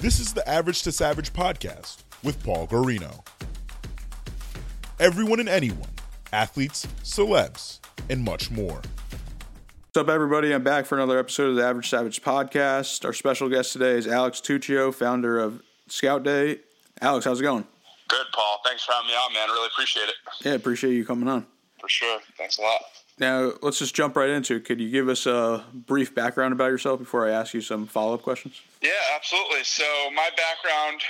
This is the Average to Savage podcast with Paul Guarino. Everyone and anyone, athletes, celebs, and much more. What's up, everybody? I'm back for another episode of the Average Savage podcast. Our special guest today is Alex Tuccio, founder of Scout Day. Alex, how's it going? Good, Paul. Thanks for having me on, man. Really appreciate it. Yeah, appreciate you coming on. For sure. Thanks a lot. Now, let's just jump right into it. Could you give us a brief background about yourself before I ask you some follow up questions? Yeah, absolutely. So, my background,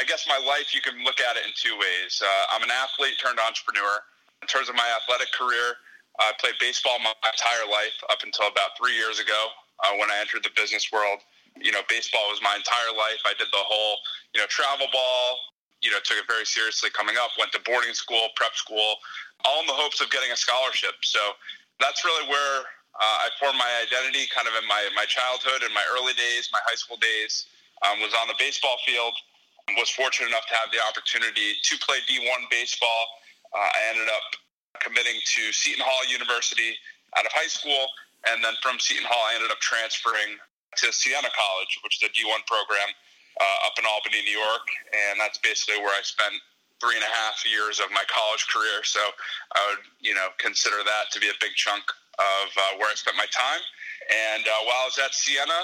I guess my life, you can look at it in two ways. Uh, I'm an athlete turned entrepreneur. In terms of my athletic career, I played baseball my entire life up until about three years ago uh, when I entered the business world. You know, baseball was my entire life. I did the whole, you know, travel ball, you know, took it very seriously coming up, went to boarding school, prep school, all in the hopes of getting a scholarship. So that's really where uh, I formed my identity kind of in my, my childhood and my early days, my high school days, um, was on the baseball field, was fortunate enough to have the opportunity to play D1 baseball. Uh, I ended up committing to Seton Hall University out of high school. And then from Seton Hall, I ended up transferring to Siena College, which is a D1 program uh, up in Albany, New York. And that's basically where I spent three and a half years of my college career. So I would, you know, consider that to be a big chunk of uh, where I spent my time. And uh, while I was at Siena,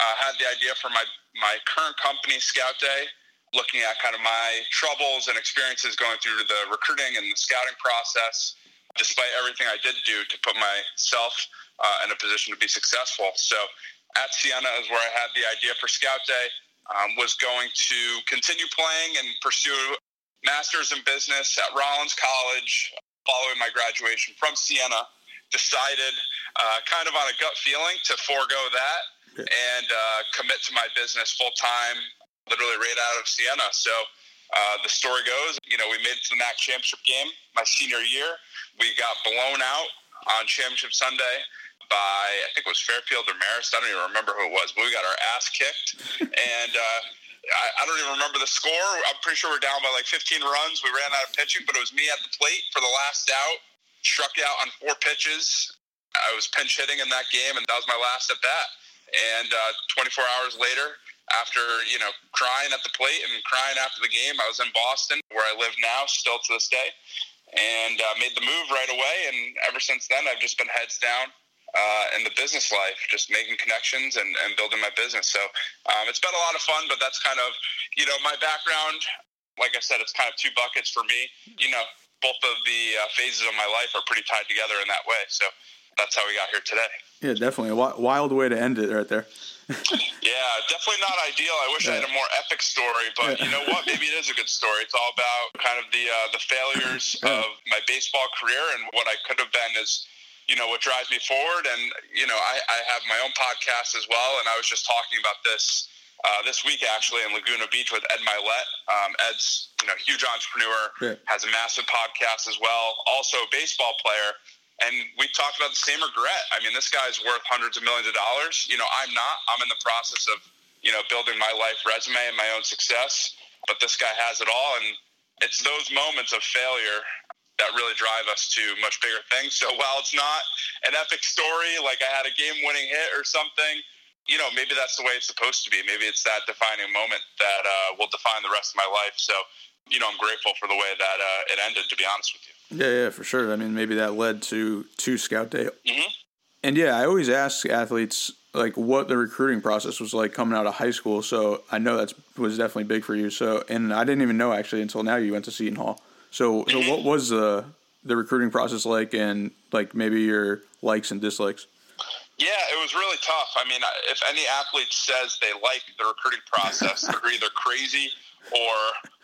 I had the idea for my, my current company, Scout Day, looking at kind of my troubles and experiences going through the recruiting and the scouting process, despite everything I did do to put myself uh, in a position to be successful. So at Siena is where I had the idea for Scout Day. Um, was going to continue playing and pursue master's in business at Rollins College following my graduation from Siena. Decided, uh, kind of on a gut feeling, to forego that and uh, commit to my business full time, literally right out of Siena. So uh, the story goes, you know, we made it to the MAAC championship game my senior year. We got blown out on championship Sunday by I think it was Fairfield or Marist. I don't even remember who it was, but we got our ass kicked, and uh, I, I don't even remember the score. I'm pretty sure we're down by like 15 runs. We ran out of pitching, but it was me at the plate for the last out. Struck out on four pitches. I was pinch hitting in that game, and that was my last at bat. And uh, 24 hours later, after you know crying at the plate and crying after the game, I was in Boston, where I live now, still to this day, and uh, made the move right away. And ever since then, I've just been heads down uh, in the business life, just making connections and, and building my business. So um, it's been a lot of fun, but that's kind of, you know, my background. Like I said, it's kind of two buckets for me. You know, both of the uh, phases of my life are pretty tied together in that way. So that's how we got here today. Yeah, definitely a wild way to end it right there. yeah, definitely not ideal. I wish yeah. I had a more epic story, but yeah. you know what? Maybe it is a good story. It's all about kind of the uh, the failures yeah. of my baseball career and what I could have been is you know what drives me forward. And you know, I, I have my own podcast as well, and I was just talking about this uh, this week actually in Laguna Beach with Ed Mylett. Um, Ed's you know huge entrepreneur, yeah. has a massive podcast as well, also a baseball player. And we talked about the same regret. I mean, this guy's worth hundreds of millions of dollars. You know, I'm not. I'm in the process of, you know, building my life resume and my own success. But this guy has it all, and it's those moments of failure that really drive us to much bigger things. So while it's not an epic story, like I had a game winning hit or something, you know, maybe that's the way it's supposed to be. Maybe it's that defining moment that uh, will define the rest of my life. So, you know, I'm grateful for the way that uh, it ended, to be honest with you. Yeah, yeah, for sure. I mean, maybe that led to to Scout Day. Mm-hmm. And yeah, I always ask athletes like what the recruiting process was like coming out of high school. So I know that was definitely big for you. So, and I didn't even know actually until now you went to Seton Hall. So, so what was the the recruiting process like, and like maybe your likes and dislikes? Yeah, it was really tough. I mean, if any athlete says they like the recruiting process, they're either crazy or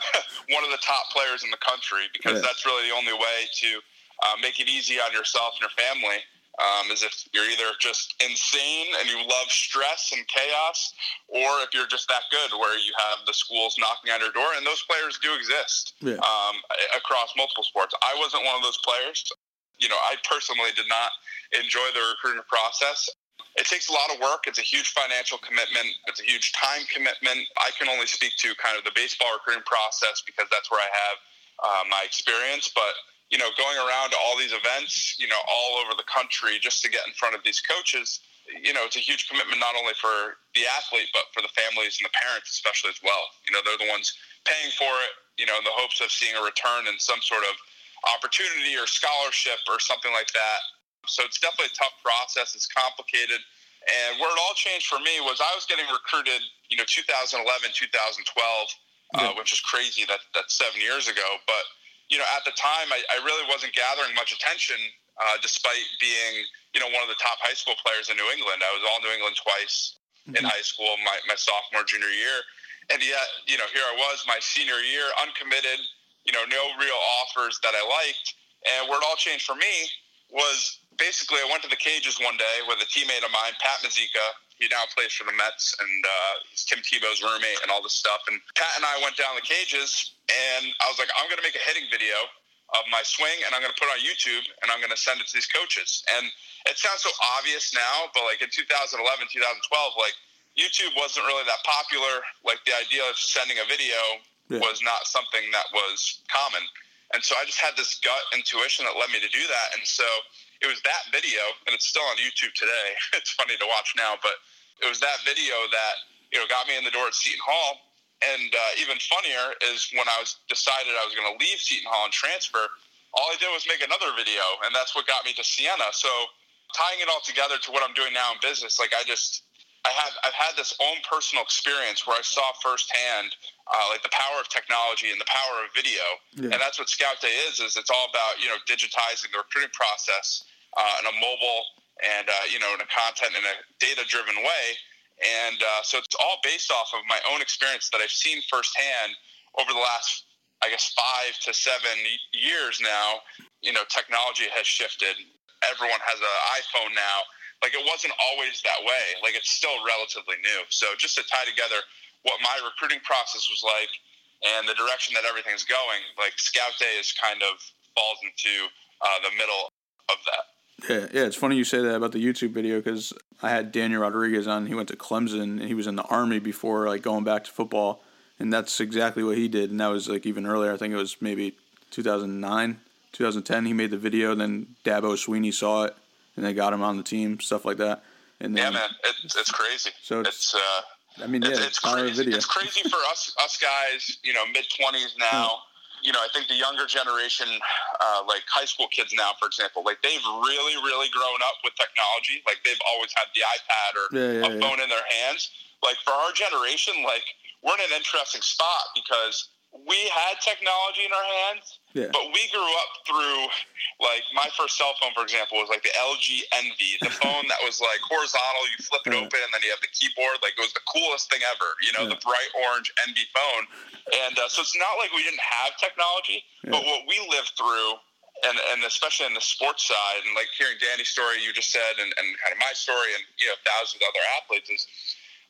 one of the top players in the country because yeah. that's really the only way to uh, make it easy on yourself and your family um, is if you're either just insane and you love stress and chaos, or if you're just that good where you have the schools knocking on your door, and those players do exist yeah. um, across multiple sports. I wasn't one of those players. You know, I personally did not enjoy the recruiting process. It takes a lot of work. It's a huge financial commitment. It's a huge time commitment. I can only speak to kind of the baseball recruiting process because that's where I have uh, my experience. But you know, going around to all these events, you know, all over the country just to get in front of these coaches you know, it's a huge commitment not only for the athlete but for the families and the parents especially as well. You know, they're the ones paying for it. You know, in the hopes of seeing a return and some sort of opportunity or scholarship or something like that. So it's definitely a tough process. It's complicated. And where it all changed for me was I was getting recruited, you know, 2011, 2012, uh, which is crazy. That that's seven years ago. But you know, at the time, I, I really wasn't gathering much attention, uh, despite being, you know, one of the top high school players in New England. I was all New England twice mm-hmm. in high school, my, my sophomore, junior year. And yet, you know, here I was, my senior year, uncommitted, you know, no real offers that I liked. And where it all changed for me was basically I went to the cages one day with a teammate of mine, Pat Mazeika. He now plays for the Mets, and uh, he's Tim Tebow's roommate and all this stuff. And Pat and I went down the cages, and I was like, I'm going to make a hitting video of my swing, and I'm going to put it on YouTube, and I'm going to send it to these coaches. And it sounds so obvious now, but like in 2011, 2012, like YouTube wasn't really that popular. Like the idea of sending a video yeah. was not something that was common. And so I just had this gut intuition that led me to do that. And so it was that video, and it's still on YouTube today. It's funny to watch now, but it was that video that you know got me in the door at Seton Hall. And uh, even funnier is when I was decided I was going to leave Seton Hall and transfer. All I did was make another video, and that's what got me to Siena. So tying it all together to what I'm doing now in business, like I just I have I've had this own personal experience where I saw firsthand uh, like the power of technology and the power of video, yeah. and that's what Scout Day is. Is it's all about you know digitizing the recruiting process uh, in a mobile and uh, you know in a content in a data driven way, and uh, so it's all based off of my own experience that I've seen firsthand over the last I guess five to seven years now. You know, technology has shifted. Everyone has an iPhone now like it wasn't always that way. Like it's still relatively new. So just to tie together what my recruiting process was like and the direction that everything's going, like Scout Day is kind of falls into uh, the middle of that. Yeah, yeah, it's funny you say that about the YouTube video because I had Daniel Rodriguez on. He went to Clemson and he was in the Army before like going back to football, and that's exactly what he did. And that was like even earlier. I think it was maybe 2009, 2010. He made the video. Then Dabo Swinney saw it, and they got him on the team, stuff like that. And then, yeah, man, it's it's crazy. So it's, it's uh, I mean, yeah, it's, it's crazy. Video. It's crazy for us us guys, you know, mid twenties now. You know, I think the younger generation, uh, like high school kids now, for example, like they've really, really grown up with technology. Like they've always had the iPad or yeah, yeah, a phone in their hands. Like for our generation, like we're in an interesting spot because we had technology in our hands, yeah. but we grew up through like my first cell phone, for example, was like the LG enV, the phone that was like horizontal. You flip it open, and then you have the keyboard. Like it was the coolest thing ever. You know, yeah. the bright orange enV phone. And uh, so it's not like we didn't have technology, yeah. but what we lived through. And, and especially in the sports side, and like hearing Danny's story, you just said, and, and kind of my story, and you know, thousands of other athletes, is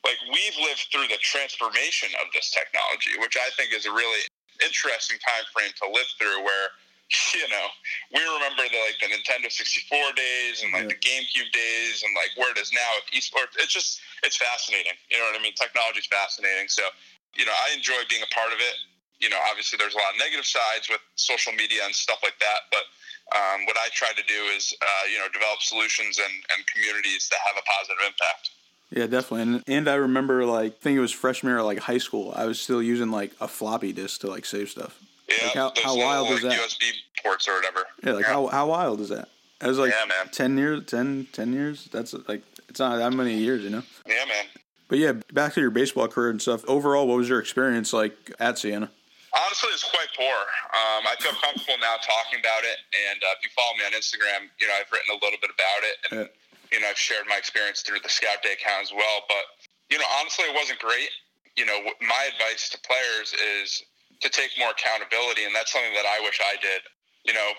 like we've lived through the transformation of this technology, which I think is a really interesting time frame to live through where you know, we remember the like the Nintendo 64 days and like yeah. the GameCube days and like where it is now with esports. It's just it's fascinating. You know what I mean? Technology is fascinating. So, you know, I enjoy being a part of it. You know, obviously there's a lot of negative sides with social media and stuff like that, but um, what I try to do is, uh, you know, develop solutions and, and communities that have a positive impact. Yeah, definitely. And and I remember like I think it was freshman or like high school. I was still using like a floppy disk to like save stuff. Yeah, like how, how wild is that? USB ports or whatever. Yeah, like yeah. how how wild is that? That was like yeah, man. 10 years, 10, 10 years. That's like it's not that many years, you know. Yeah, man. But yeah, back to your baseball career and stuff. Overall, what was your experience like at Siena? Honestly, it's quite poor. Um, I feel comfortable now talking about it, and uh, if you follow me on Instagram, you know I've written a little bit about it, and yeah you know, I've shared my experience through the Scout Day account as well. But, you know, honestly, it wasn't great. You know, my advice to players is to take more accountability, and that's something that I wish I did. You know,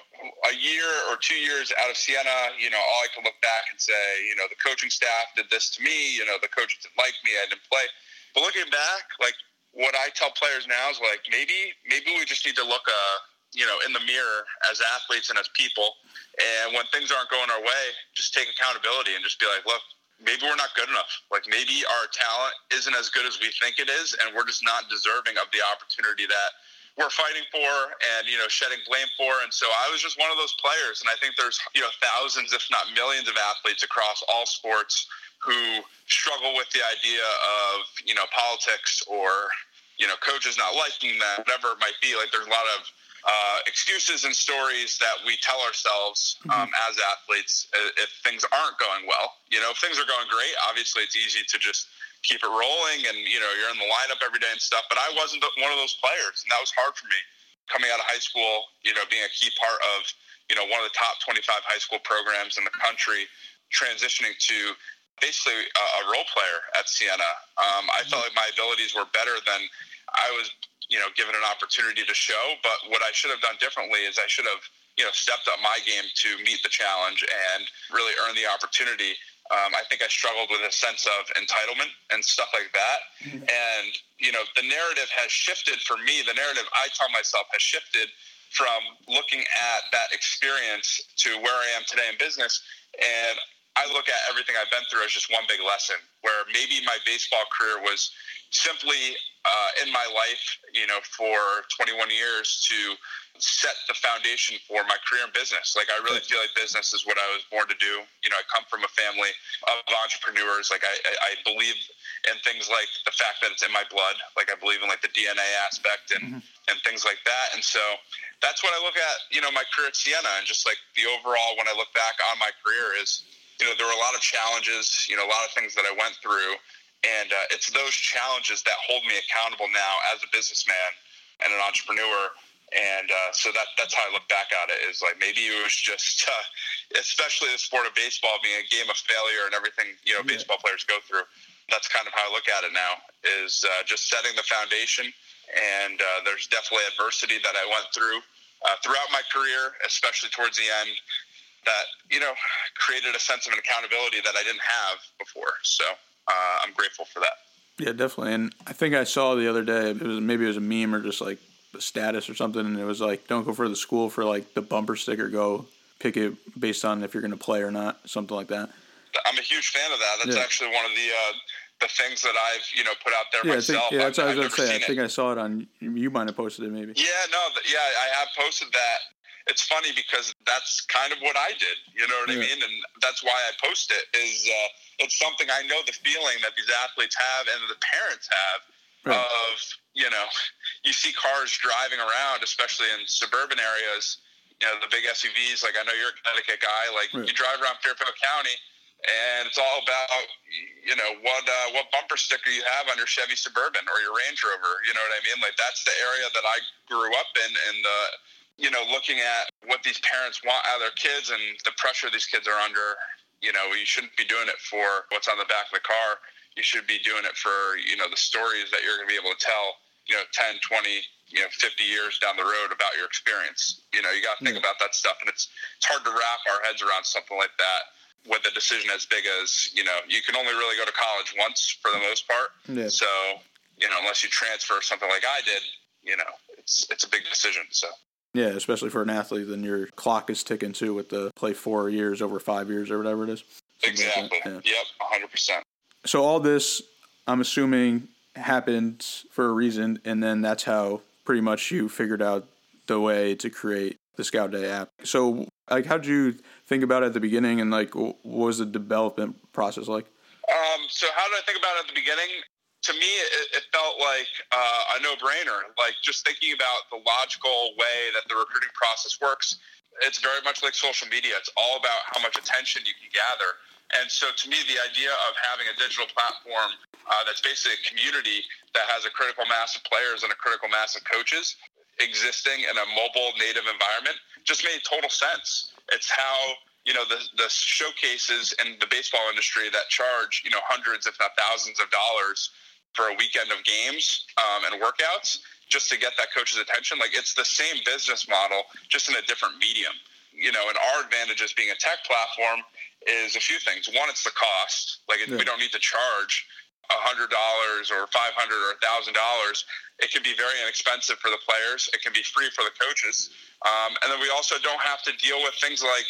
a year or two years out of Siena, you know, all I could look back and say, you know, the coaching staff did this to me. You know, the coaches didn't like me. I didn't play. But looking back, like what I tell players now is like maybe maybe we just need to look uh you know in the mirror as athletes and as people. And when things aren't going our way just take accountability and just be like look maybe we're not good enough. Like maybe our talent isn't as good as we think it is and we're just not deserving of the opportunity that we're fighting for and you know shedding blame for. And so i was just one of those players and i think there's you know thousands if not millions of athletes across all sports who struggle with the idea of you know politics or you know coaches not liking them, whatever it might be. Like there's a lot of uh, excuses and stories that we tell ourselves um, mm-hmm. as athletes if things aren't going well. You know, if things are going great, obviously it's easy to just keep it rolling and you know you're in the lineup every day and stuff. But I wasn't one of those players, and that was hard for me coming out of high school. You know, being a key part of you know one of the top 25 high school programs in the country, transitioning to basically a, a role player at Siena. Um, I felt like my abilities were better than I was, you know, given an opportunity to show. But what I should have done differently is I should have, you know, stepped up my game to meet the challenge and really earn the opportunity um, I think I struggled with a sense of entitlement and stuff like that. Mm-hmm. And, you know, the narrative has shifted for me. The narrative I tell myself has shifted from looking at that experience to where I am today in business. And I look at everything I've been through as just one big lesson where maybe my baseball career was simply uh, in my life, you know, for 21 years to set the foundation for my career in business. Like I really feel like business is what I was born to do. You know, I come from a family of entrepreneurs. Like I, I believe in things like the fact that it's in my blood. Like I believe in like the DNA aspect and mm-hmm. and things like that. And so that's what I look at. You know, my career at Siena and just like the overall when I look back on my career is, you know, there were a lot of challenges. You know, a lot of things that I went through. And uh, it's those challenges that hold me accountable now as a businessman and an entrepreneur and uh, so that that's how I look back at it. Is like maybe it was just, uh, especially the sport of baseball being a game of failure and everything you know yeah. baseball players go through. That's kind of how I look at it now. Is uh, just setting the foundation, and uh, there's definitely adversity that I went through uh, throughout my career, especially towards the end. That you know created a sense of an accountability that I didn't have before. So uh, I'm grateful for that. Yeah, definitely. And I think I saw the other day. It was maybe it was a meme or just like a status or something, and it was like, don't go for the school for like the bumper sticker. Go pick it based on if you're going to play or not, something like that. I'm a huge fan of that. That's yeah. actually one of the uh, the things that I've you know put out there yeah, myself. I think, yeah, that's what I was going to say. I think it. I saw it on. You might have posted it, maybe. Yeah, no, yeah, I have posted that. It's funny because that's kind of what I did. You know what yeah. I mean? And that's why I post it. Is uh, it's something I know the feeling that these athletes have and the parents have right. of you know you see cars driving around, especially in suburban areas. You know the big SUVs. Like I know you're a Connecticut guy. Like right. you drive around Fairfield County, and it's all about you know what uh, what bumper sticker you have on your Chevy Suburban or your Range Rover. You know what I mean? Like that's the area that I grew up in, and the you know looking at what these parents want out of their kids and the pressure these kids are under. You know, you shouldn't be doing it for what's on the back of the car. You should be doing it for you know the stories that you're going to be able to tell you know 10 20 you know 50 years down the road about your experience you know you got to think yeah. about that stuff and it's it's hard to wrap our heads around something like that with a decision as big as you know you can only really go to college once for the most part yeah. so you know unless you transfer something like i did you know it's it's a big decision so yeah, especially for an athlete, then your clock is ticking too with the play four years over five years or whatever it is. Exactly. Yeah. Yep. hundred percent. So all this, I'm assuming, happened for a reason, and then that's how pretty much you figured out the way to create the Scout Day app. So, like, how did you think about it at the beginning, and like, what was the development process like? Um, so, how did I think about it at the beginning? To me, it, it felt like uh, a no-brainer. Like just thinking about the logical way that the recruiting process works. It's very much like social media. It's all about how much attention you can gather. And so, to me, the idea of having a digital platform uh, that's basically a community that has a critical mass of players and a critical mass of coaches existing in a mobile native environment just made total sense. It's how you know the the showcases in the baseball industry that charge you know hundreds, if not thousands, of dollars for a weekend of games um, and workouts just to get that coach's attention. Like it's the same business model, just in a different medium. You know, and our advantage as being a tech platform is a few things. One, it's the cost. Like yeah. we don't need to charge hundred dollars or five hundred or a thousand dollars, it can be very inexpensive for the players. It can be free for the coaches, um, and then we also don't have to deal with things like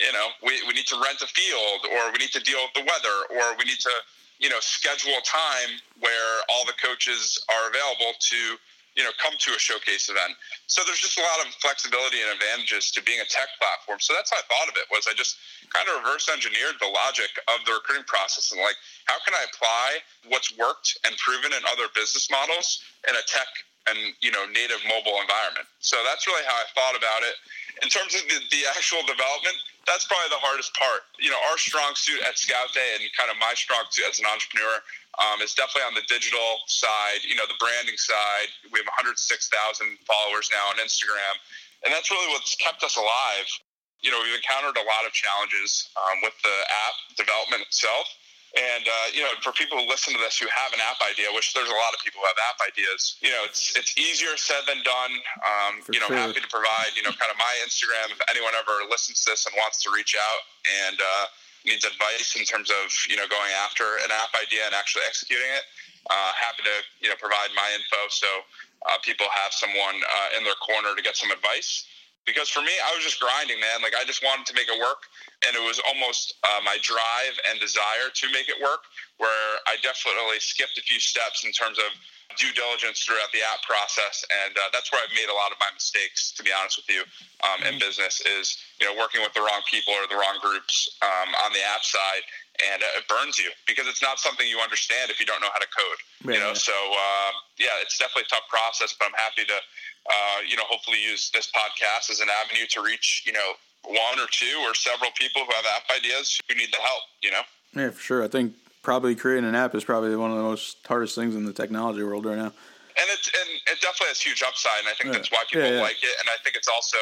you know we, we need to rent a field or we need to deal with the weather or we need to you know schedule a time where all the coaches are available to you know, come to a showcase event. So there's just a lot of flexibility and advantages to being a tech platform. So that's how I thought of it was I just kind of reverse engineered the logic of the recruiting process and like, how can I apply what's worked and proven in other business models in a tech and, you know, native mobile environment. So that's really how I thought about it. In terms of the, the actual development, that's probably the hardest part. You know, our strong suit at Scout Day and kind of my strong suit as an entrepreneur um, is definitely on the digital side, you know, the branding side. We have 106,000 followers now on Instagram. And that's really what's kept us alive. You know, we've encountered a lot of challenges um, with the app development itself. And uh, you know, for people who listen to this who have an app idea, which there's a lot of people who have app ideas, you know, it's it's easier said than done. Um, you know, sure. happy to provide you know kind of my Instagram if anyone ever listens to this and wants to reach out and uh, needs advice in terms of you know going after an app idea and actually executing it. Uh, happy to you know provide my info so uh, people have someone uh, in their corner to get some advice because for me, I was just grinding, man. Like I just wanted to make it work, and it was almost uh, my drive and desire to make it work. Where I definitely skipped a few steps in terms of due diligence throughout the app process, and uh, that's where I've made a lot of my mistakes. To be honest with you, um, in mm-hmm. business, is you know working with the wrong people or the wrong groups um, on the app side, and uh, it burns you because it's not something you understand if you don't know how to code. Right. You know, so uh, yeah, it's definitely a tough process, but I'm happy to uh, you know, hopefully use this podcast as an avenue to reach, you know, one or two or several people who have app ideas who need the help, you know? Yeah, for sure. I think probably creating an app is probably one of the most hardest things in the technology world right now. And it's and it definitely has huge upside, and I think yeah. that's why people yeah, yeah. like it. And I think it's also,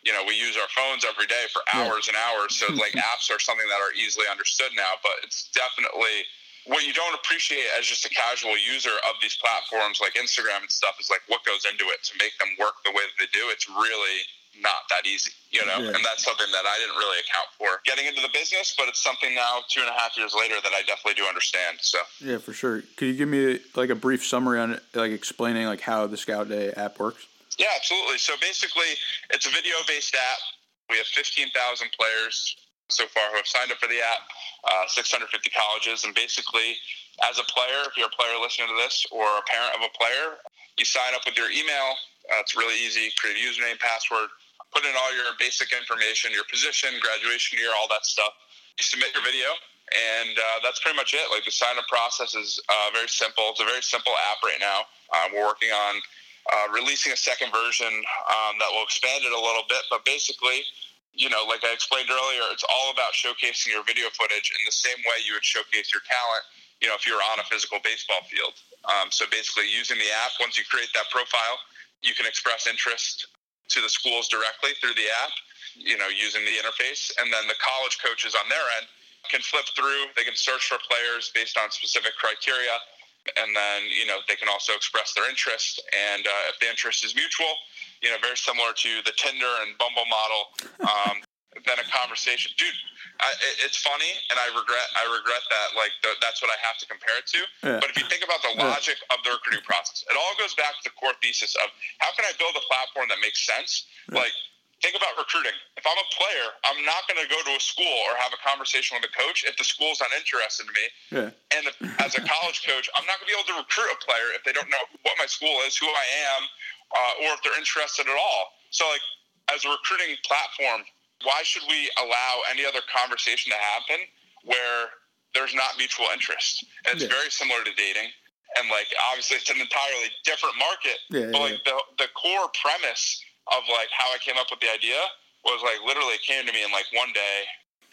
you know, we use our phones every day for hours and hours, so like apps are something that are easily understood now. But it's definitely what you don't appreciate as just a casual user of these platforms like Instagram and stuff is like what goes into it to make them work the way that they do. It's really not that easy, you know, yeah. and that's something that I didn't really account for getting into the business, but it's something now two and a half years later that I definitely do understand. So yeah, for sure. Could you give me like a brief summary on it, like explaining like how the Scout Day app works? Yeah, absolutely. So basically, it's a video-based app. We have 15,000 players so far who have signed up for the app, uh, 650 colleges. And basically, as a player, if you're a player listening to this or a parent of a player, you sign up with your email. Uh, it's really easy. Create a username, password, put in all your basic information, your position, graduation year, all that stuff. You submit your video, and uh, that's pretty much it. Like the sign up process is uh, very simple. It's a very simple app right now. Um, we're working on uh, releasing a second version um, that will expand it a little bit, but basically, you know, like I explained earlier, it's all about showcasing your video footage in the same way you would showcase your talent, you know, if you were on a physical baseball field. Um, so basically, using the app, once you create that profile, you can express interest to the schools directly through the app, you know, using the interface. And then the college coaches on their end can flip through, they can search for players based on specific criteria. And then, you know, they can also express their interest. And uh, if the interest is mutual, you know, very similar to the Tinder and Bumble model. Um, then a conversation, dude. I, it's funny, and I regret I regret that. Like the, that's what I have to compare it to. Yeah. But if you think about the logic yeah. of the recruiting process, it all goes back to the core thesis of how can I build a platform that makes sense. Yeah. Like think about recruiting. If I'm a player, I'm not going to go to a school or have a conversation with a coach if the school's not interested in me. Yeah. And if, as a college coach, I'm not going to be able to recruit a player if they don't know what my school is, who I am, uh, or if they're interested at all. So, like, as a recruiting platform, why should we allow any other conversation to happen where there's not mutual interest? And it's yeah. very similar to dating. And, like, obviously, it's an entirely different market. Yeah, but, like, the, the core premise of, like, how I came up with the idea was, like, literally came to me in, like, one day.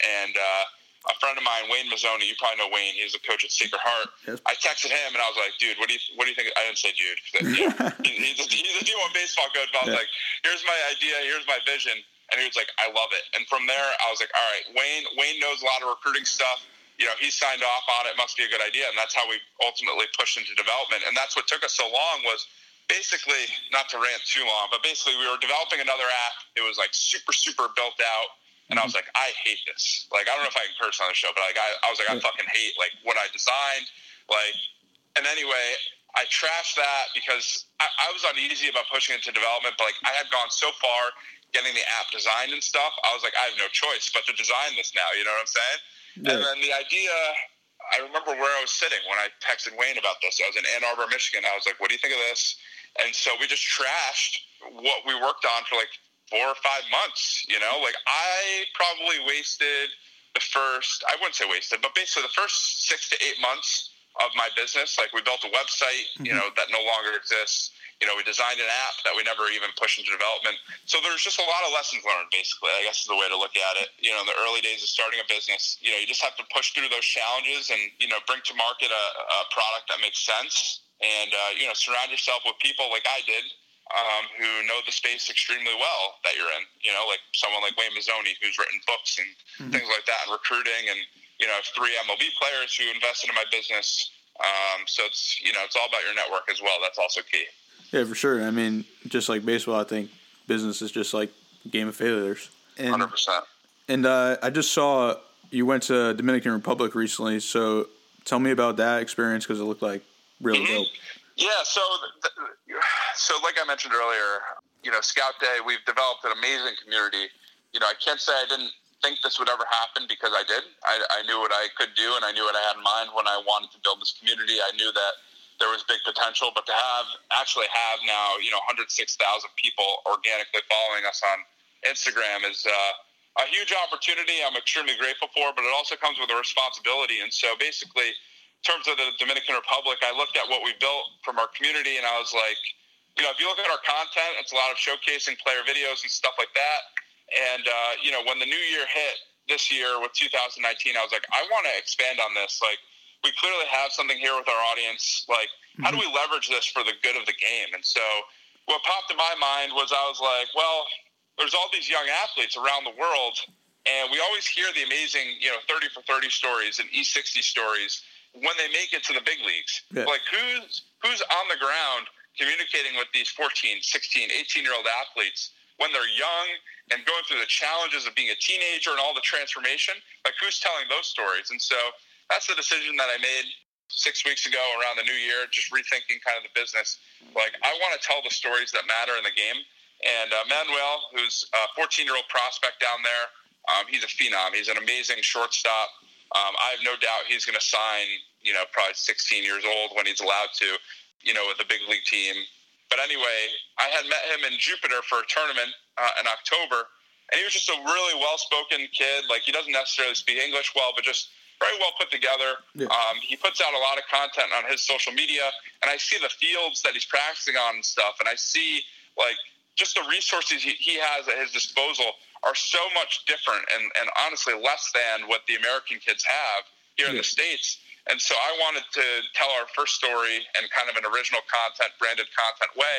And, uh, a friend of mine, Wayne Mazzoni, you probably know Wayne. He's a coach at Sacred Heart. Yes. I texted him and I was like, "Dude, what do you what do you think?" I didn't say dude. he's, a, a D1 baseball coach. But I was yeah. like, "Here's my idea. Here's my vision." And he was like, "I love it." And from there, I was like, "All right, Wayne. Wayne knows a lot of recruiting stuff. You know, he signed off on it. Must be a good idea." And that's how we ultimately pushed into development. And that's what took us so long was basically not to rant too long, but basically we were developing another app. It was like super super built out and I was mm-hmm. like, I hate this. Like, I don't know if I can curse on the show, but like, I, I was like, I fucking hate like what I designed. Like, and anyway, I trashed that because I, I was uneasy about pushing it to development, but like, I had gone so far getting the app designed and stuff. I was like, I have no choice but to design this now. You know what I'm saying? Yeah. And then the idea, I remember where I was sitting when I texted Wayne about this. I was in Ann Arbor, Michigan. I was like, what do you think of this? And so we just trashed what we worked on for like four or five months. You know, like I probably wasted the first, I wouldn't say wasted, but basically the first six to eight months of my business. Like we built a website, mm-hmm. you know, that no longer exists. You know, we designed an app that we never even pushed into development. So there's just a lot of lessons learned, basically, I guess is the way to look at it. You know, in the early days of starting a business, you know, you just have to push through those challenges and, you know, bring to market a, a product that makes sense and, uh, you know, surround yourself with people like I did um, who know the space extremely well that you're in. You know, like someone like Wayne Mazzoni, who's written books and mm-hmm. things like that, and recruiting, and you know, I have three MLB players who invested in my business. Um, so it's you know, it's all about your network as well. That's also key. Yeah, for sure. I mean, just like baseball, I think business is just like a game of failures. Hundred percent. And uh, I just saw you went to Dominican Republic recently. So tell me about that experience because it looked like really mm-hmm. dope. Yeah. So, so like I mentioned earlier, you know, Scout Day, we've developed an amazing community. You know, I can't say I didn't think this would ever happen because I did. I, I knew what I could do and I knew what I had in mind when I wanted to build this community. I knew that there was big potential, but to have actually have now, you know, 106,000 people organically following us on Instagram is uh, a huge opportunity. I'm extremely grateful for, but it also comes with a responsibility. And so basically, in terms of the Dominican Republic, I looked at what we built from our community and I was like, you know, if you look at our content, it's a lot of showcasing player videos and stuff like that. And, uh, you know, when the new year hit this year with 2019, I was like, I want to expand on this. Like, we clearly have something here with our audience. Like, mm-hmm. how do we mm-hmm. leverage this for the good of the game? And so, what popped in my mind was I was like, well, there's all these young athletes around the world, and we always hear the amazing, you know, 30 for 30 stories and E60 stories when they make it to the big leagues. Yeah. Like, who's who's on the ground communicating with these 14, 16, 18 year old athletes when they're young and going through the challenges of being a teenager and all the transformation? Like, who's telling those stories? And so that's the decision that I made six weeks ago around the new year, just rethinking kind of the business. Like, I want to tell the stories that matter in the game. And uh, Manuel, who's a 14 year old prospect down there, um, he's a phenom. He's an amazing shortstop. Um, I have no doubt he's going to sign, you know, probably 16 years old when he's allowed to, you know, with a big league team. But anyway, I had met him in Jupiter for a tournament uh, in October, and he was just a really well spoken kid. Like, he doesn't necessarily speak English well, but just very well put together. Yeah. Um, he puts out a lot of content on his social media, and I see the fields that he's practicing on and stuff, and I see like just the resources he, he has at his disposal are so much different and, and honestly less than what the American kids have here yeah. in the States. And so I wanted to tell our first story in kind of an original content, branded content way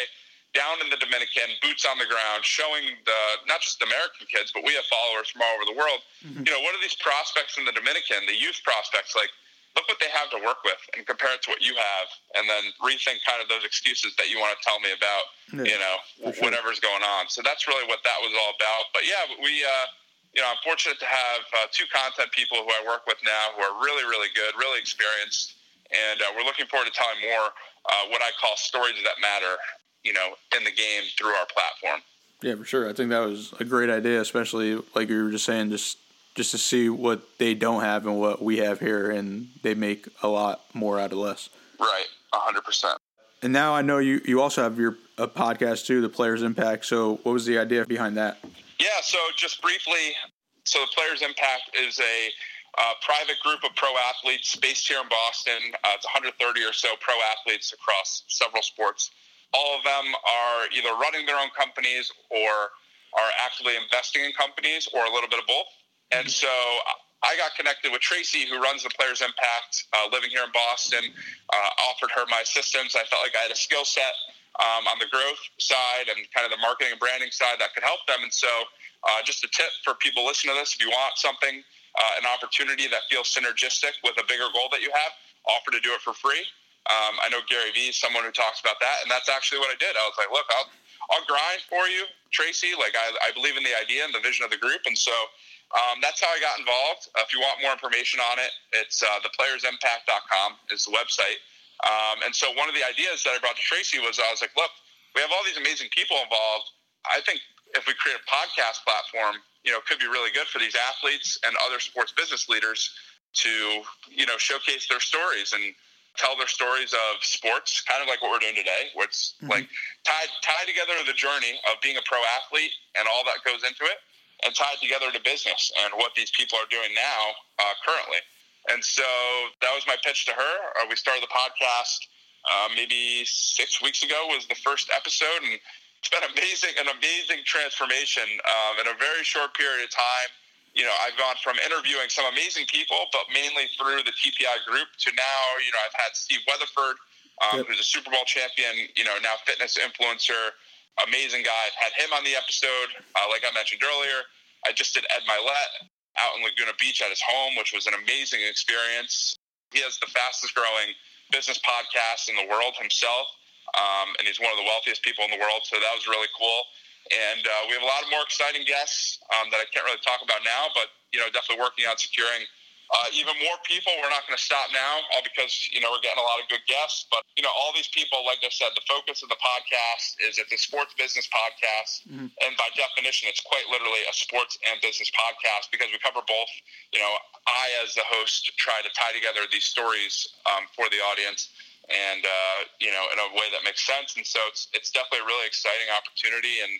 down in the Dominican, boots on the ground, showing the not just the American kids, but we have followers from all over the world. Mm-hmm. You know, what are these prospects in the Dominican, the youth prospects, like? Look what they have to work with, and compare it to what you have, and then rethink kind of those excuses that you want to tell me about. Yeah, you know, sure. whatever's going on. So that's really what that was all about. But yeah, we. Uh, you know, I'm fortunate to have uh, two content people who I work with now who are really, really good, really experienced, and uh, we're looking forward to telling more uh, what I call stories that matter you know, in the game through our platform. Yeah, for sure. I think that was a great idea, especially like you were just saying, just just to see what they don't have and what we have here, and they make a lot more out of less. Right, hundred percent. And now I know you you also have your a podcast too, the Players Impact. So, what was the idea behind that? So just briefly, so the Players Impact is a uh, private group of pro athletes based here in Boston. Uh, it's 130 or so pro athletes across several sports all of them are either running their own companies or are actively investing in companies or a little bit of both. And mm-hmm. so I got connected with Tracy, who runs the Players Impact, uh, living here in Boston. Uh, offered her my assistance. I felt like I had a skill set um, on the growth side and kind of the marketing and branding side that could help them. And so, uh, just a tip for people listening to this: if you want something, uh, an opportunity that feels synergistic with a bigger goal that you have, offer to do it for free. Um, I know Gary Vee is someone who talks about that, and that's actually what I did. I was like, look, I'll, I'll grind for you, Tracy. Like, I, I believe in the idea and the vision of the group. And so um, that's how I got involved. Uh, if you want more information on it, it's uh, theplayersimpact.com is the website. Um, and so one of the ideas that I brought to Tracy was I was like, look, we have all these amazing people involved. I think if we create a podcast platform, you know, it could be really good for these athletes and other sports business leaders to, you know, showcase their stories and tell their stories of sports, kind of like what we're doing today, where it's mm-hmm. like tied tied together the journey of being a pro athlete and all that goes into it, and tied together to business and what these people are doing now uh, currently. And so that was my pitch to her. Uh, we started the podcast uh, maybe six weeks ago was the first episode, and it's been amazing, an amazing transformation um, in a very short period of time you know, I've gone from interviewing some amazing people, but mainly through the TPI group to now, you know, I've had Steve Weatherford, um, yep. who's a Super Bowl champion, you know, now fitness influencer, amazing guy. I've had him on the episode. Uh, like I mentioned earlier, I just did Ed Mylett out in Laguna Beach at his home, which was an amazing experience. He has the fastest growing business podcast in the world himself. Um, and he's one of the wealthiest people in the world. So that was really cool. And uh, we have a lot of more exciting guests um, that I can't really talk about now, but you know, definitely working on securing uh, even more people. We're not going to stop now, all because you know we're getting a lot of good guests. But you know, all these people, like I said, the focus of the podcast is it's a sports business podcast, mm-hmm. and by definition, it's quite literally a sports and business podcast because we cover both. You know, I as the host try to tie together these stories um, for the audience and uh, you know in a way that makes sense. And so it's it's definitely a really exciting opportunity and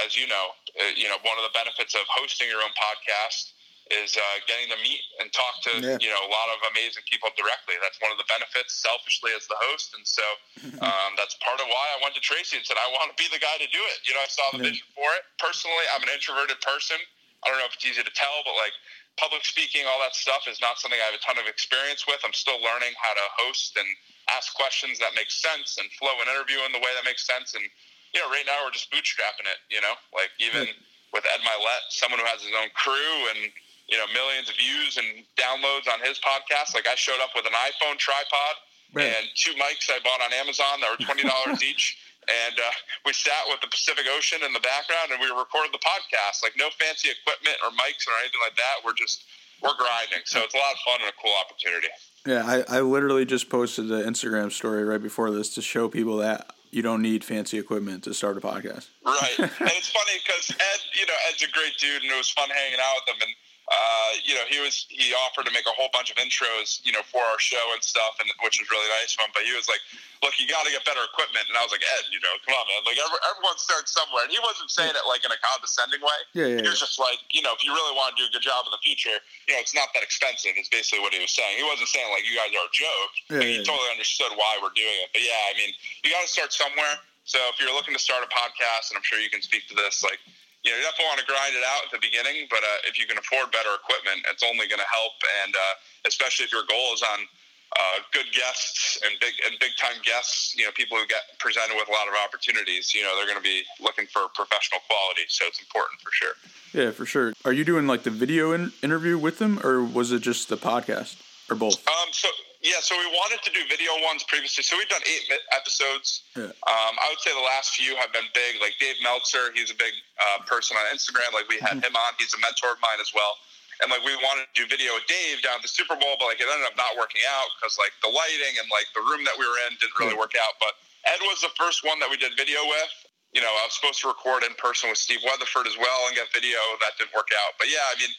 as you know, uh, you know one of the benefits of hosting your own podcast is uh, getting to meet and talk to yeah. you know a lot of amazing people directly. That's one of the benefits, selfishly as the host, and so um, that's part of why I went to Tracy and said I want to be the guy to do it. You know, I saw the yeah. vision for it. Personally, I'm an introverted person. I don't know if it's easy to tell, but like public speaking, all that stuff is not something I have a ton of experience with. I'm still learning how to host and ask questions that make sense and flow an interview in the way that makes sense and you know, right now we're just bootstrapping it. You know, like even with Ed Mylett, someone who has his own crew and you know millions of views and downloads on his podcast. Like I showed up with an iPhone tripod right. and two mics I bought on Amazon that were twenty dollars each. And uh, we sat with the Pacific Ocean in the background, and we recorded the podcast. Like no fancy equipment or mics or anything like that. We're just we're grinding. So it's a lot of fun and a cool opportunity. Yeah, I, I literally just posted the Instagram story right before this to show people that you don't need fancy equipment to start a podcast. Right. and it's funny because Ed, you know, Ed's a great dude and it was fun hanging out with him. And uh, you know, he was he offered to make a whole bunch of intros, you know, for our show and stuff, and which was really nice of him. But he was like, "Look, you got to get better equipment," and I was like, "Ed, you know, come on, man! Like everyone starts somewhere." And he wasn't saying it like in a condescending way. Yeah, yeah. He was just like, you know, if you really want to do a good job in the future, you know, it's not that expensive. Is basically what he was saying. He wasn't saying like you guys are a joke. Yeah, like, he yeah. totally understood why we're doing it. But yeah, I mean, you got to start somewhere. So if you're looking to start a podcast, and I'm sure you can speak to this, like you know, you definitely want to grind it out at the beginning, but uh, if you can afford better equipment, it's only going to help. And uh, especially if your goal is on uh, good guests and big and big time guests, you know, people who get presented with a lot of opportunities, you know, they're going to be looking for professional quality. So it's important for sure. Yeah, for sure. Are you doing like the video in- interview with them, or was it just the podcast, or both? Um, so yeah, so we wanted to do video ones previously. So we've done eight episodes. Yeah. Um, I would say the last few have been big. Like Dave Meltzer, he's a big uh, person on Instagram. Like we had mm-hmm. him on. He's a mentor of mine as well. And like we wanted to do video with Dave down at the Super Bowl, but like it ended up not working out because like the lighting and like the room that we were in didn't really work out. But Ed was the first one that we did video with. You know, I was supposed to record in person with Steve Weatherford as well and get video. That didn't work out. But yeah, I mean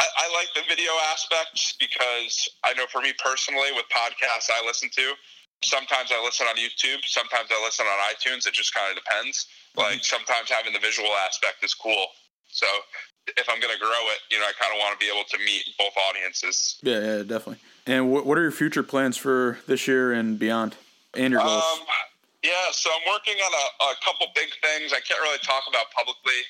I, I like the video aspect because I know for me personally, with podcasts I listen to, sometimes I listen on YouTube, sometimes I listen on iTunes. It just kind of depends. Mm-hmm. Like sometimes having the visual aspect is cool. So if I'm going to grow it, you know, I kind of want to be able to meet both audiences. Yeah, yeah, definitely. And what what are your future plans for this year and beyond, and your goals? Um, yeah, so I'm working on a, a couple big things. I can't really talk about publicly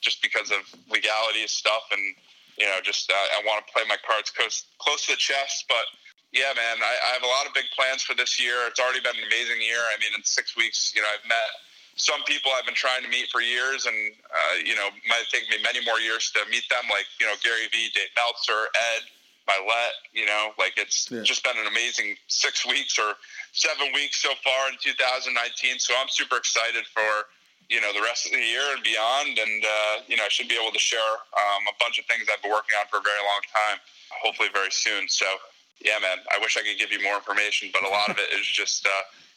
just because of legality stuff and you know, just uh, I want to play my cards close close to the chest. But yeah, man, I, I have a lot of big plans for this year. It's already been an amazing year. I mean, in six weeks, you know, I've met some people I've been trying to meet for years, and uh, you know, might take me many more years to meet them. Like you know, Gary Vee, Dave Meltzer, Ed, Mylett. You know, like it's yeah. just been an amazing six weeks or seven weeks so far in 2019. So I'm super excited for you know the rest of the year and beyond. And uh, you know, I should be able to share um, a bunch of things I've been working on for a very long time. Hopefully, very soon. So, yeah, man, I wish I could give you more information, but a lot of it is just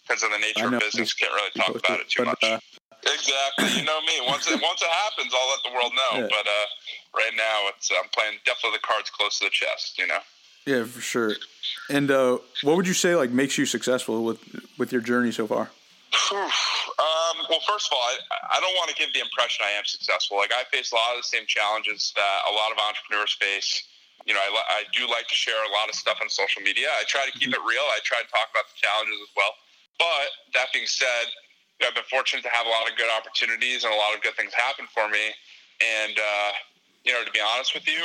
because uh, of the nature of business. Can't really talk about it too much. Uh, exactly. You know me. Once it once it happens, I'll let the world know. Yeah. But uh, right now, it's I'm playing definitely the cards close to the chest. You know. Yeah, for sure. And uh, what would you say like makes you successful with with your journey so far? Um, well, first of all, I, I don't want to give the impression I am successful. Like I face a lot of the same challenges that a lot of entrepreneurs face. You know, I, I do like to share a lot of stuff on social media. I try to keep it real. I try to talk about the challenges as well. But that being said, I've been fortunate to have a lot of good opportunities and a lot of good things happen for me. And uh, you know, to be honest with you,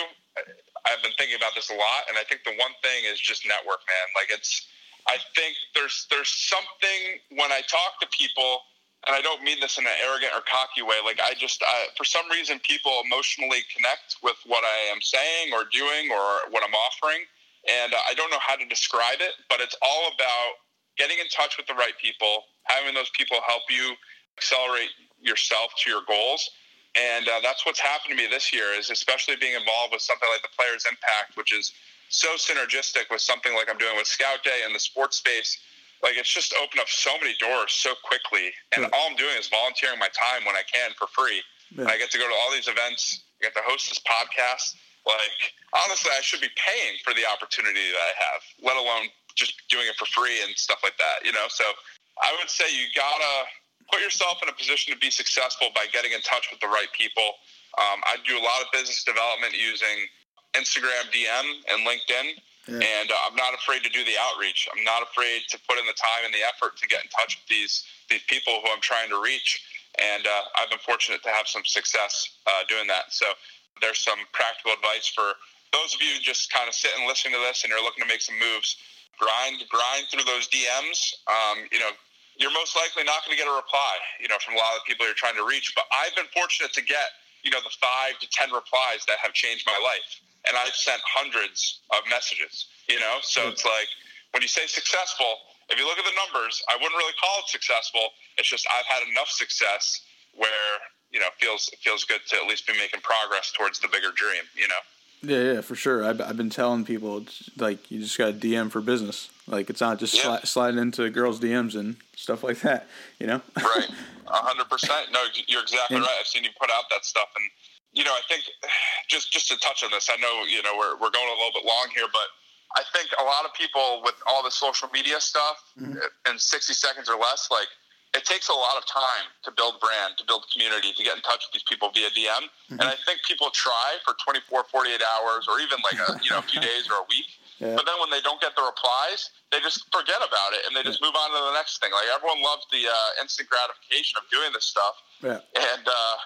I've been thinking about this a lot, and I think the one thing is just network, man. Like it's, I think there's there's something when I talk to people and I don't mean this in an arrogant or cocky way. Like I just, I, for some reason, people emotionally connect with what I am saying or doing or what I'm offering, and I don't know how to describe it. But it's all about getting in touch with the right people, having those people help you accelerate yourself to your goals. And uh, that's what's happened to me this year is especially being involved with something like the Players Impact, which is so synergistic with something like I'm doing with ScoutDay and the sports space. Like it's just opened up so many doors so quickly. And yeah. all i'm doing is volunteering my time when i can for free. Yeah. and i get to go to all these events i get to host this podcast. Like honestly i should be paying for the opportunity that i have let alone just doing it for free and stuff like that you know? So i would say you gotta put yourself in a position to be successful by getting in touch with the right people. Um, i do a lot of business development using instagram dm and linkedin yeah. And uh, I'm not afraid to do the outreach. I'm not afraid to put in the time and the effort to get in touch with these these people who I'm trying to reach. And uh, I've been fortunate to have some success uh, doing that. So there's some practical advice for those of you just kind of sitting listening to this and you're looking to make some moves. Grind, grind through those DMs. Um, you know, you're most likely not going to get a reply. You know, from a lot of the people you're trying to reach. But I've been fortunate to get you know the five to ten replies that have changed my life and I've sent hundreds of messages. You know, so mm-hmm. it's like when you say successful, if you look at the numbers, I wouldn't really call it successful. It's just I've had enough success where you know feels feels good to at least be making progress towards the bigger dream. You know. Yeah, yeah, for sure. I've, I've been telling people it's like you just got to DM for business. Like it's not just yeah. sli- sliding into girls' DMs and stuff like that. You know. right. hundred percent. No, you're exactly and, right. I've seen you put out that stuff, and you know, I think just just to touch on this, I know you know we're we're going a little bit long here, but I think a lot of people with all the social media stuff mm-hmm. in 60 seconds or less, like it takes a lot of time to build brand, to build community, to get in touch with these people via DM. Mm-hmm. And I think people try for 24, 48 hours, or even like a you know a few days or a week. Yeah. But then when they don't get the replies, they just forget about it and they just move on to the next thing. Like everyone loves the uh, instant gratification of doing this stuff. Yeah. And uh,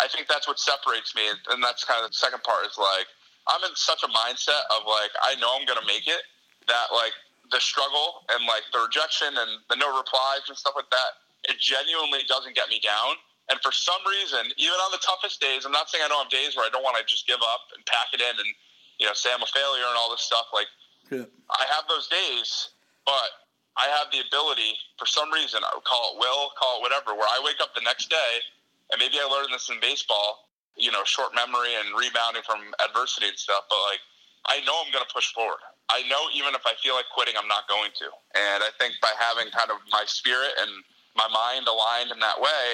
I think that's what separates me, and that's kind of the second part is like I'm in such a mindset of like I know I'm gonna make it that like the struggle and like the rejection and the no replies and stuff like that it genuinely doesn't get me down. And for some reason, even on the toughest days, I'm not saying I don't have days where I don't want to just give up and pack it in and you know say I'm a failure and all this stuff. Like yeah. I have those days, but I have the ability for some reason, I would call it will, call it whatever, where I wake up the next day and maybe I learned this in baseball, you know, short memory and rebounding from adversity and stuff, but like I know I'm going to push forward. I know even if I feel like quitting, I'm not going to. And I think by having kind of my spirit and my mind aligned in that way,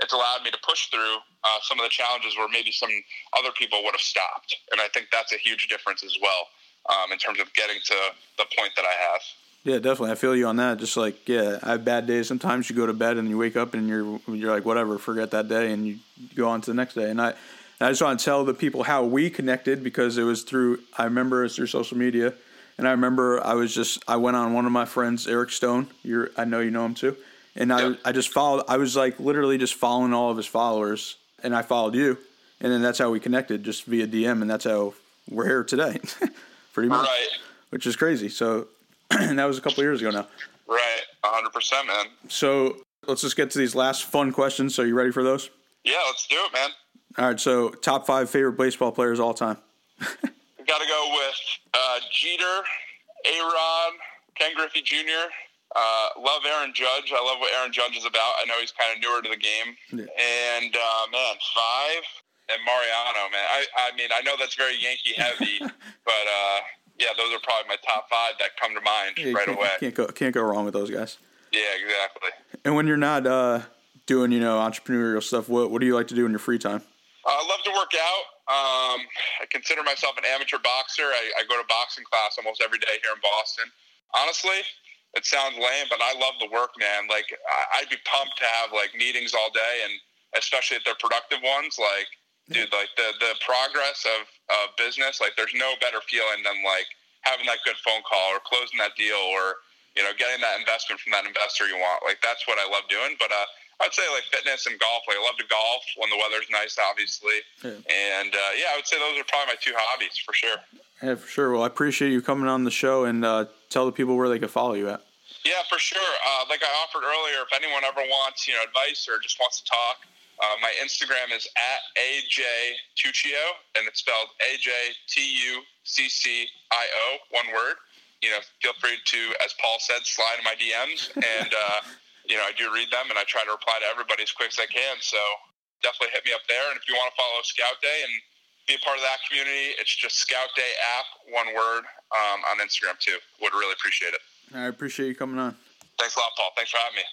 it's allowed me to push through uh, some of the challenges where maybe some other people would have stopped. And I think that's a huge difference as well um, in terms of getting to the point that I have. Yeah, definitely. I feel you on that. Just like yeah, I have bad days. Sometimes you go to bed and you wake up and you're you're like whatever, forget that day, and you go on to the next day. And I, and I just want to tell the people how we connected because it was through. I remember it's through social media, and I remember I was just I went on one of my friends, Eric Stone. You're I know you know him too, and I I just followed. I was like literally just following all of his followers, and I followed you, and then that's how we connected, just via DM, and that's how we're here today, pretty much. Right. Which is crazy. So and that was a couple years ago now. Right, hundred percent, man. So let's just get to these last fun questions. So you ready for those? Yeah, let's do it, man. All right. So top five favorite baseball players all time. we got to go with uh, Jeter, A. Rod, Ken Griffey Jr. Uh, love Aaron Judge. I love what Aaron Judge is about. I know he's kind of newer to the game. Yeah. And uh, man, five and Mariano, man. I, I mean, I know that's very Yankee heavy, but uh, yeah, those are probably my top five that come to mind yeah, right can't, away. Can't go can't go wrong with those guys. Yeah, exactly. And when you're not uh, doing you know entrepreneurial stuff, what what do you like to do in your free time? Uh, I love to work out. Um, I consider myself an amateur boxer. I, I go to boxing class almost every day here in Boston. Honestly, it sounds lame, but I love the work, man. Like I'd be pumped to have like meetings all day, and especially if they're productive ones. Like, dude, like the the progress of of business. Like, there's no better feeling than like having that good phone call or closing that deal or you know getting that investment from that investor you want. Like, that's what I love doing. But uh, I'd say like fitness and golf. Like I love to golf when the weather's nice, obviously. Yeah. And uh, yeah, I would say those are probably my two hobbies for sure. Yeah, for sure. Well, I appreciate you coming on the show and uh, tell the people where they can follow you at. Yeah, for sure. Uh, like I offered earlier, if anyone ever wants you know advice or just wants to talk, uh, my Instagram is at aj tuccio, and it's spelled a j t u c c i o, one word. You know, feel free to, as Paul said, slide in my DMs and. Uh, you know, I do read them and I try to reply to everybody as quick as I can. So definitely hit me up there. And if you want to follow ScoutDay and be a part of that community, it's just ScoutDay app, one word, um, on Instagram too. Would really appreciate it. I appreciate you coming on. Thanks a lot, Paul. Thanks for having me.